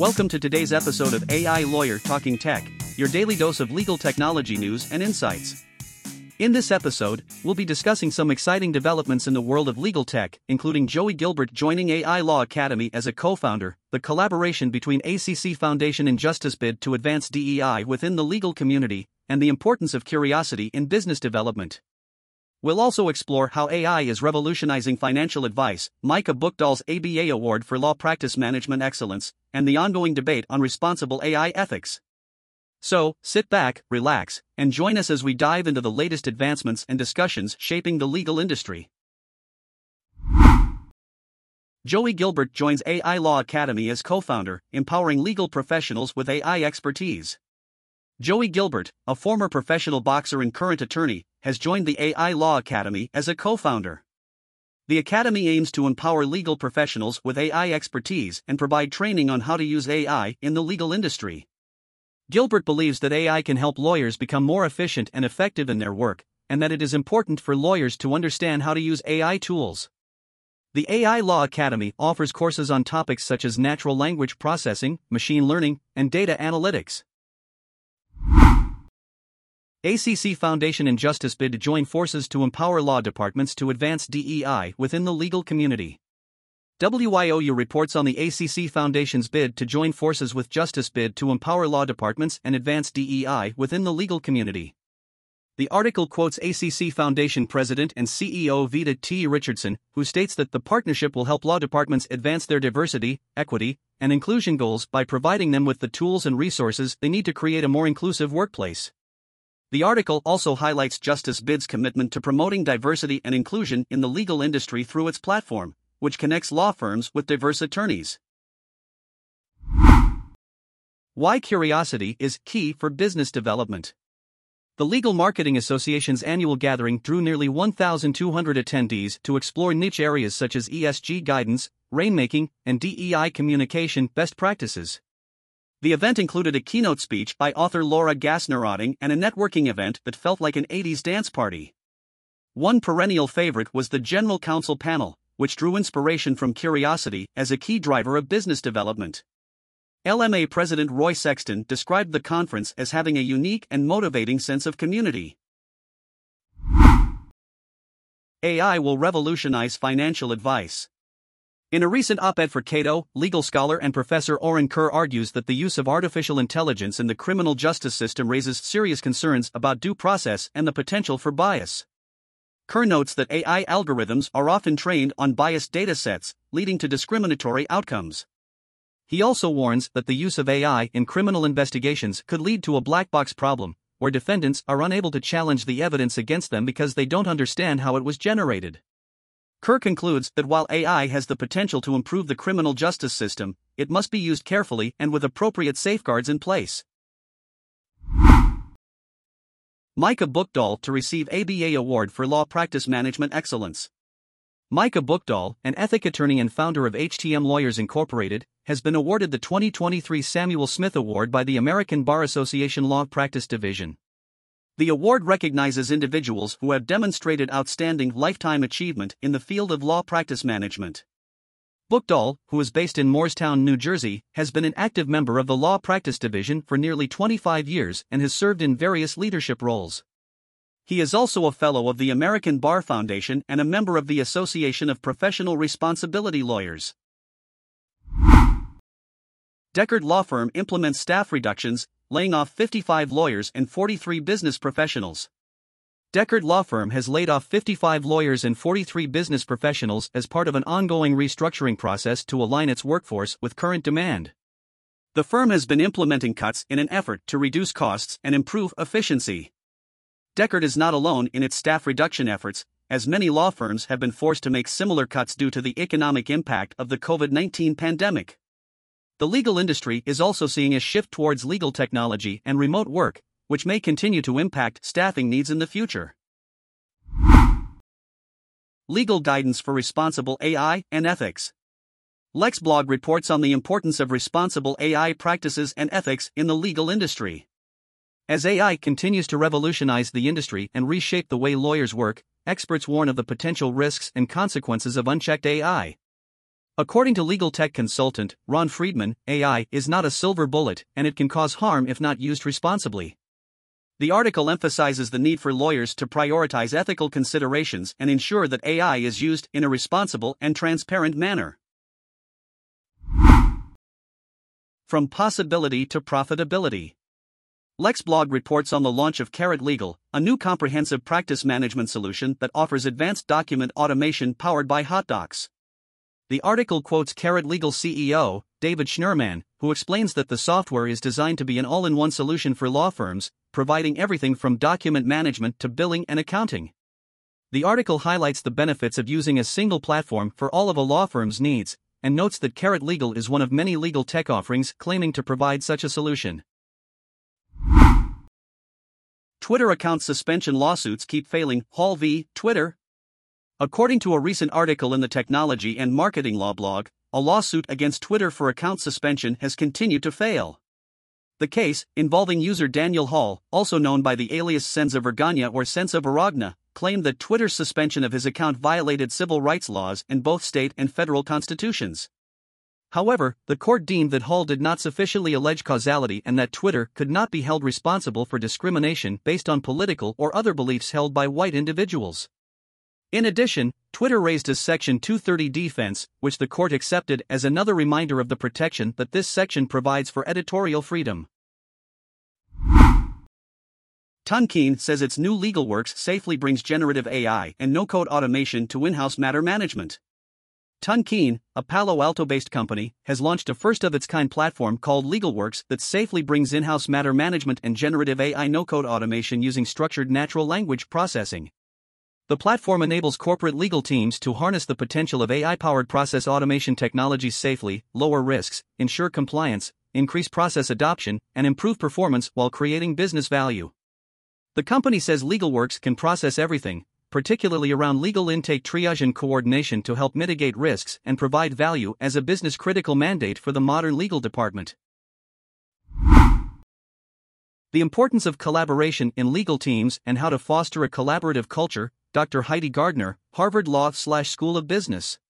Welcome to today's episode of AI Lawyer Talking Tech, your daily dose of legal technology news and insights. In this episode, we'll be discussing some exciting developments in the world of legal tech, including Joey Gilbert joining AI Law Academy as a co founder, the collaboration between ACC Foundation and JusticeBid to advance DEI within the legal community, and the importance of curiosity in business development. We'll also explore how AI is revolutionizing financial advice, Micah Buchdahl's ABA Award for Law Practice Management Excellence, and the ongoing debate on responsible AI ethics. So, sit back, relax, and join us as we dive into the latest advancements and discussions shaping the legal industry. Joey Gilbert joins AI Law Academy as co founder, empowering legal professionals with AI expertise. Joey Gilbert, a former professional boxer and current attorney, has joined the AI Law Academy as a co founder. The Academy aims to empower legal professionals with AI expertise and provide training on how to use AI in the legal industry. Gilbert believes that AI can help lawyers become more efficient and effective in their work, and that it is important for lawyers to understand how to use AI tools. The AI Law Academy offers courses on topics such as natural language processing, machine learning, and data analytics. ACC Foundation and JusticeBid to join forces to empower law departments to advance DEI within the legal community. WYOU reports on the ACC Foundation's bid to join forces with Justice bid to empower law departments and advance DEI within the legal community. The article quotes ACC Foundation President and CEO Veta T. Richardson, who states that the partnership will help law departments advance their diversity, equity, and inclusion goals by providing them with the tools and resources they need to create a more inclusive workplace. The article also highlights Justice Bid's commitment to promoting diversity and inclusion in the legal industry through its platform, which connects law firms with diverse attorneys. Why curiosity is key for business development. The Legal Marketing Association's annual gathering drew nearly 1,200 attendees to explore niche areas such as ESG guidance, rainmaking, and DEI communication best practices. The event included a keynote speech by author Laura Gassner and a networking event that felt like an 80s dance party. One perennial favorite was the General Counsel panel, which drew inspiration from curiosity as a key driver of business development. LMA President Roy Sexton described the conference as having a unique and motivating sense of community. AI will revolutionize financial advice. In a recent op ed for Cato, legal scholar and professor Orin Kerr argues that the use of artificial intelligence in the criminal justice system raises serious concerns about due process and the potential for bias. Kerr notes that AI algorithms are often trained on biased datasets, leading to discriminatory outcomes. He also warns that the use of AI in criminal investigations could lead to a black box problem, where defendants are unable to challenge the evidence against them because they don't understand how it was generated. Kerr concludes that while AI has the potential to improve the criminal justice system, it must be used carefully and with appropriate safeguards in place. Micah Buchdahl to receive ABA Award for Law Practice Management Excellence. Micah Buchdahl, an ethic attorney and founder of HTM Lawyers Incorporated, has been awarded the 2023 Samuel Smith Award by the American Bar Association Law Practice Division. The award recognizes individuals who have demonstrated outstanding lifetime achievement in the field of law practice management. Buchdahl, who is based in Moorestown, New Jersey, has been an active member of the Law Practice Division for nearly 25 years and has served in various leadership roles. He is also a fellow of the American Bar Foundation and a member of the Association of Professional Responsibility Lawyers. Dechert Law Firm implements staff reductions, laying off 55 lawyers and 43 business professionals. Dechert Law Firm has laid off 55 lawyers and 43 business professionals as part of an ongoing restructuring process to align its workforce with current demand. The firm has been implementing cuts in an effort to reduce costs and improve efficiency. Dechert is not alone in its staff reduction efforts, as many law firms have been forced to make similar cuts due to the economic impact of the COVID 19 pandemic. The legal industry is also seeing a shift towards legal technology and remote work, which may continue to impact staffing needs in the future. Legal guidance for responsible AI and ethics. LexBlog reports on the importance of responsible AI practices and ethics in the legal industry. As AI continues to revolutionize the industry and reshape the way lawyers work, experts warn of the potential risks and consequences of unchecked AI. According to legal tech consultant Ron Friedman, AI is not a silver bullet and it can cause harm if not used responsibly. The article emphasizes the need for lawyers to prioritize ethical considerations and ensure that AI is used in a responsible and transparent manner. From possibility to profitability. LexBlog reports on the launch of CARET Legal, a new comprehensive practice management solution that offers advanced document automation powered by HotDocs. The article quotes CARET Legal CEO, David Schnurman, who explains that the software is designed to be an all in one solution for law firms, providing everything from document management to billing and accounting. The article highlights the benefits of using a single platform for all of a law firm's needs, and notes that CARET Legal is one of many legal tech offerings claiming to provide such a solution. Twitter account suspension lawsuits keep failing, Hall v. Twitter, According to a recent article in the Technology and Marketing Law blog, a lawsuit against Twitter for account suspension has continued to fail. The case, involving user Daniel Hall, also known by the alias Senza Vergogna or Senza Verogna, claimed that Twitter's suspension of his account violated civil rights laws in both state and federal constitutions. However, the court deemed that Hall did not sufficiently allege causality and that Twitter could not be held responsible for discrimination based on political or other beliefs held by white individuals. In addition, Twitter raised a Section 230 defense, which the court accepted as another reminder of the protection that this section provides for editorial freedom. Tonkean says its new LegalWorks safely brings generative AI and no code automation to in house matter management. Tonkean, a Palo Alto based company, has launched a first of its kind platform called LegalWorks that safely brings in house matter management and generative AI no code automation using structured natural language processing. The platform enables corporate legal teams to harness the potential of AI powered process automation technologies safely, lower risks, ensure compliance, increase process adoption, and improve performance while creating business value. The company says LegalWorks can process everything, particularly around legal intake triage and coordination to help mitigate risks and provide value as a business critical mandate for the modern legal department. The importance of collaboration in legal teams and how to foster a collaborative culture Dr. Heidi Gardner, Harvard Law slash School of Business.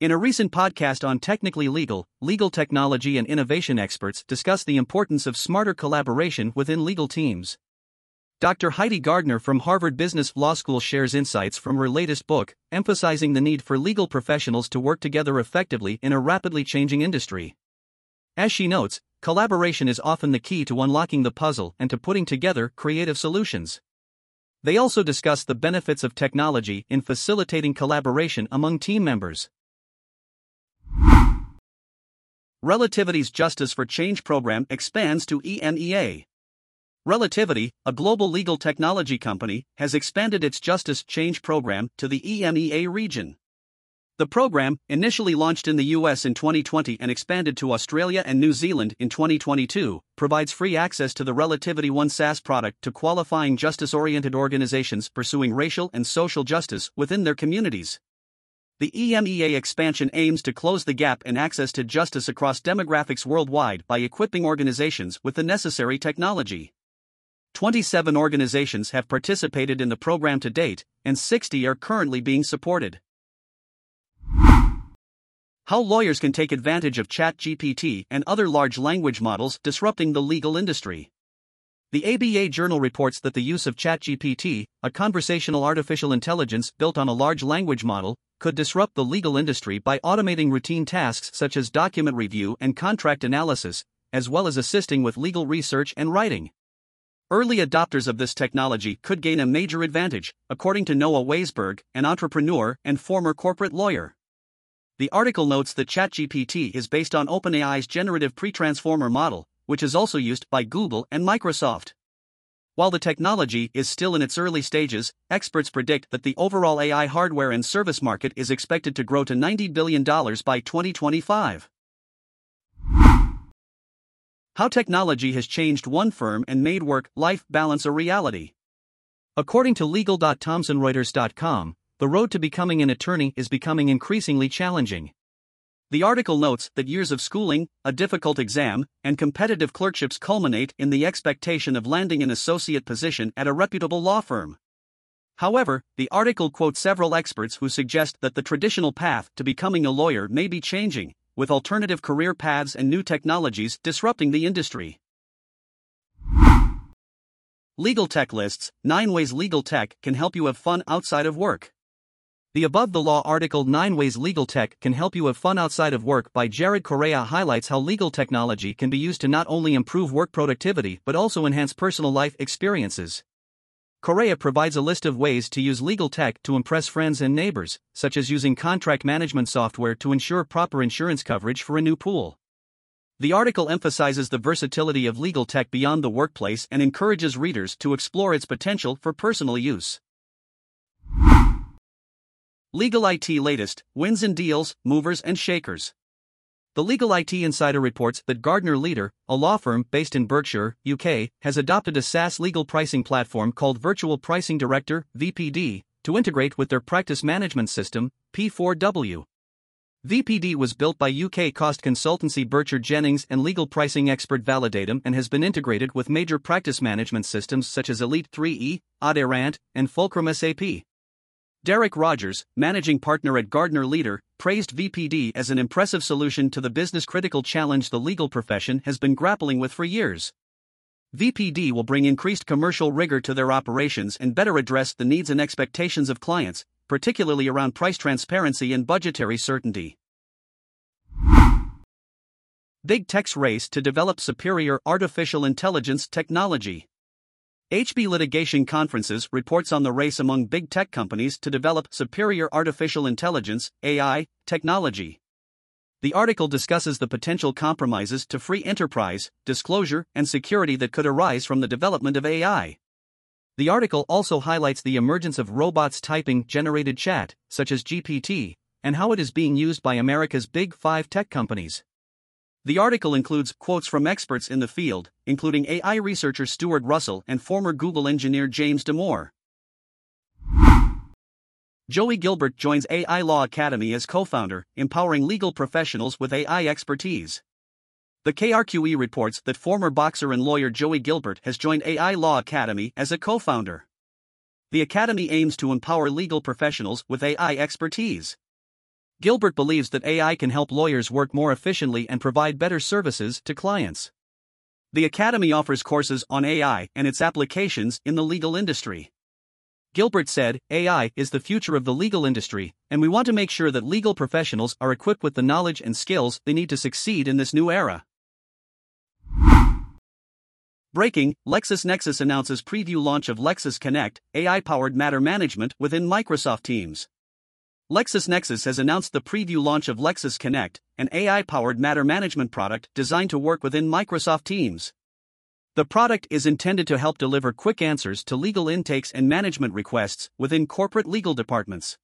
In a recent podcast on Technically Legal, legal technology and innovation experts discuss the importance of smarter collaboration within legal teams. Dr. Heidi Gardner from Harvard Business Law School shares insights from her latest book, emphasizing the need for legal professionals to work together effectively in a rapidly changing industry. As she notes, collaboration is often the key to unlocking the puzzle and to putting together creative solutions. They also discuss the benefits of technology in facilitating collaboration among team members. Relativity's Justice for Change program expands to EMEA. Relativity, a global legal technology company, has expanded its Justice Change program to the EMEA region. The program, initially launched in the US in 2020 and expanded to Australia and New Zealand in 2022, provides free access to the Relativity One SaaS product to qualifying justice oriented organizations pursuing racial and social justice within their communities. The EMEA expansion aims to close the gap in access to justice across demographics worldwide by equipping organizations with the necessary technology. 27 organizations have participated in the program to date, and 60 are currently being supported. How lawyers can take advantage of ChatGPT and other large language models disrupting the legal industry. The ABA Journal reports that the use of ChatGPT, a conversational artificial intelligence built on a large language model, could disrupt the legal industry by automating routine tasks such as document review and contract analysis, as well as assisting with legal research and writing. Early adopters of this technology could gain a major advantage, according to Noah Waisberg, an entrepreneur and former corporate lawyer. The article notes that ChatGPT is based on OpenAI's generative pre-transformer model, which is also used by Google and Microsoft. While the technology is still in its early stages, experts predict that the overall AI hardware and service market is expected to grow to $90 billion by 2025. How technology has changed one firm and made work life balance a reality. According to legal.thomsonreuters.com, the road to becoming an attorney is becoming increasingly challenging. The article notes that years of schooling, a difficult exam, and competitive clerkships culminate in the expectation of landing an associate position at a reputable law firm. However, the article quotes several experts who suggest that the traditional path to becoming a lawyer may be changing, with alternative career paths and new technologies disrupting the industry. Legal Tech lists 9 ways legal tech can help you have fun outside of work. The above the law article 9 Ways Legal Tech Can Help You Have Fun Outside of Work by Jared Correia highlights how legal technology can be used to not only improve work productivity but also enhance personal life experiences. Correia provides a list of ways to use legal tech to impress friends and neighbors, such as using contract management software to ensure proper insurance coverage for a new pool. The article emphasizes the versatility of legal tech beyond the workplace and encourages readers to explore its potential for personal use. Legal IT latest wins and deals, movers and shakers. The Legal IT Insider reports that Gardner Leader, a law firm based in Berkshire, UK, has adopted a SaaS legal pricing platform called Virtual Pricing Director (VPD) to integrate with their practice management system P4W. VPD was built by UK cost consultancy Burcher Jennings and legal pricing expert Validatum and has been integrated with major practice management systems such as Elite 3E, Aderant, and Fulcrum SAP. Derek Rogers, managing partner at Gardner Leader, praised VPD as an impressive solution to the business critical challenge the legal profession has been grappling with for years. VPD will bring increased commercial rigor to their operations and better address the needs and expectations of clients, particularly around price transparency and budgetary certainty. Big Tech's race to develop superior artificial intelligence technology. HB Litigation Conferences reports on the race among big tech companies to develop superior artificial intelligence AI technology. The article discusses the potential compromises to free enterprise, disclosure, and security that could arise from the development of AI. The article also highlights the emergence of robots typing generated chat, such as GPT, and how it is being used by America's big five tech companies. The article includes quotes from experts in the field, including AI researcher Stuart Russell and former Google engineer James Damore. Joey Gilbert joins AI Law Academy as co founder, empowering legal professionals with AI expertise. The KRQE reports that former boxer and lawyer Joey Gilbert has joined AI Law Academy as a co founder. The academy aims to empower legal professionals with AI expertise. Gilbert believes that AI can help lawyers work more efficiently and provide better services to clients. The Academy offers courses on AI and its applications in the legal industry. Gilbert said, AI is the future of the legal industry, and we want to make sure that legal professionals are equipped with the knowledge and skills they need to succeed in this new era. Breaking LexisNexis announces preview launch of Lexis Connect, AI powered matter management within Microsoft Teams. LexisNexis has announced the preview launch of Lexis Connect, an AI powered matter management product designed to work within Microsoft Teams. The product is intended to help deliver quick answers to legal intakes and management requests within corporate legal departments.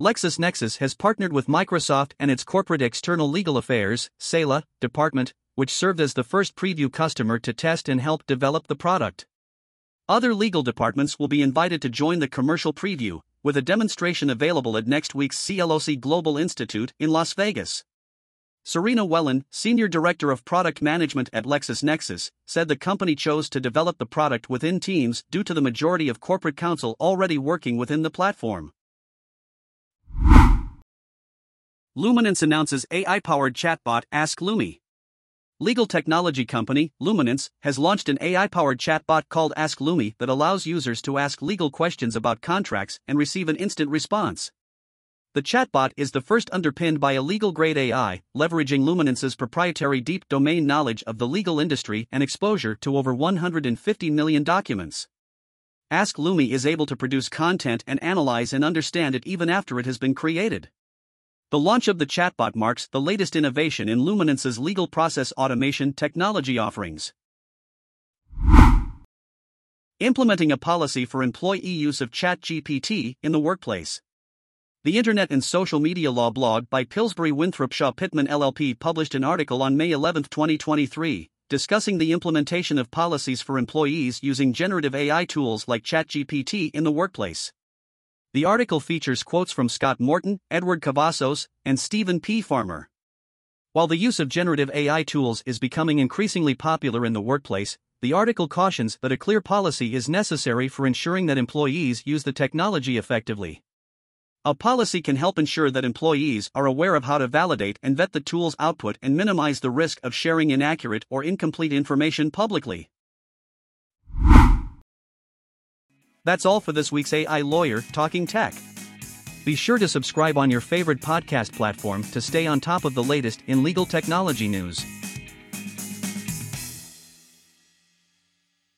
LexisNexis has partnered with Microsoft and its corporate external legal affairs, CELA, department which served as the first preview customer to test and help develop the product. Other legal departments will be invited to join the commercial preview, with a demonstration available at next week's CLOC Global Institute in Las Vegas. Serena Wellen, Senior Director of Product Management at LexisNexis, said the company chose to develop the product within teams due to the majority of corporate counsel already working within the platform. Luminance announces AI powered chatbot Ask Lumi. Legal technology company, Luminance, has launched an AI powered chatbot called Ask Lumi that allows users to ask legal questions about contracts and receive an instant response. The chatbot is the first underpinned by a legal grade AI, leveraging Luminance's proprietary deep domain knowledge of the legal industry and exposure to over 150 million documents. Ask Lumi is able to produce content and analyze and understand it even after it has been created. The launch of the chatbot marks the latest innovation in Luminance's legal process automation technology offerings. Implementing a policy for employee use of ChatGPT in the workplace. The Internet and Social Media Law blog by Pillsbury Winthrop Shaw Pittman LLP published an article on May 11, 2023, discussing the implementation of policies for employees using generative AI tools like ChatGPT in the workplace. The article features quotes from Scott Morton, Edward Cavazos, and Stephen P. Farmer. While the use of generative AI tools is becoming increasingly popular in the workplace, the article cautions that a clear policy is necessary for ensuring that employees use the technology effectively. A policy can help ensure that employees are aware of how to validate and vet the tool's output and minimize the risk of sharing inaccurate or incomplete information publicly. That's all for this week's AI Lawyer Talking Tech. Be sure to subscribe on your favorite podcast platform to stay on top of the latest in legal technology news.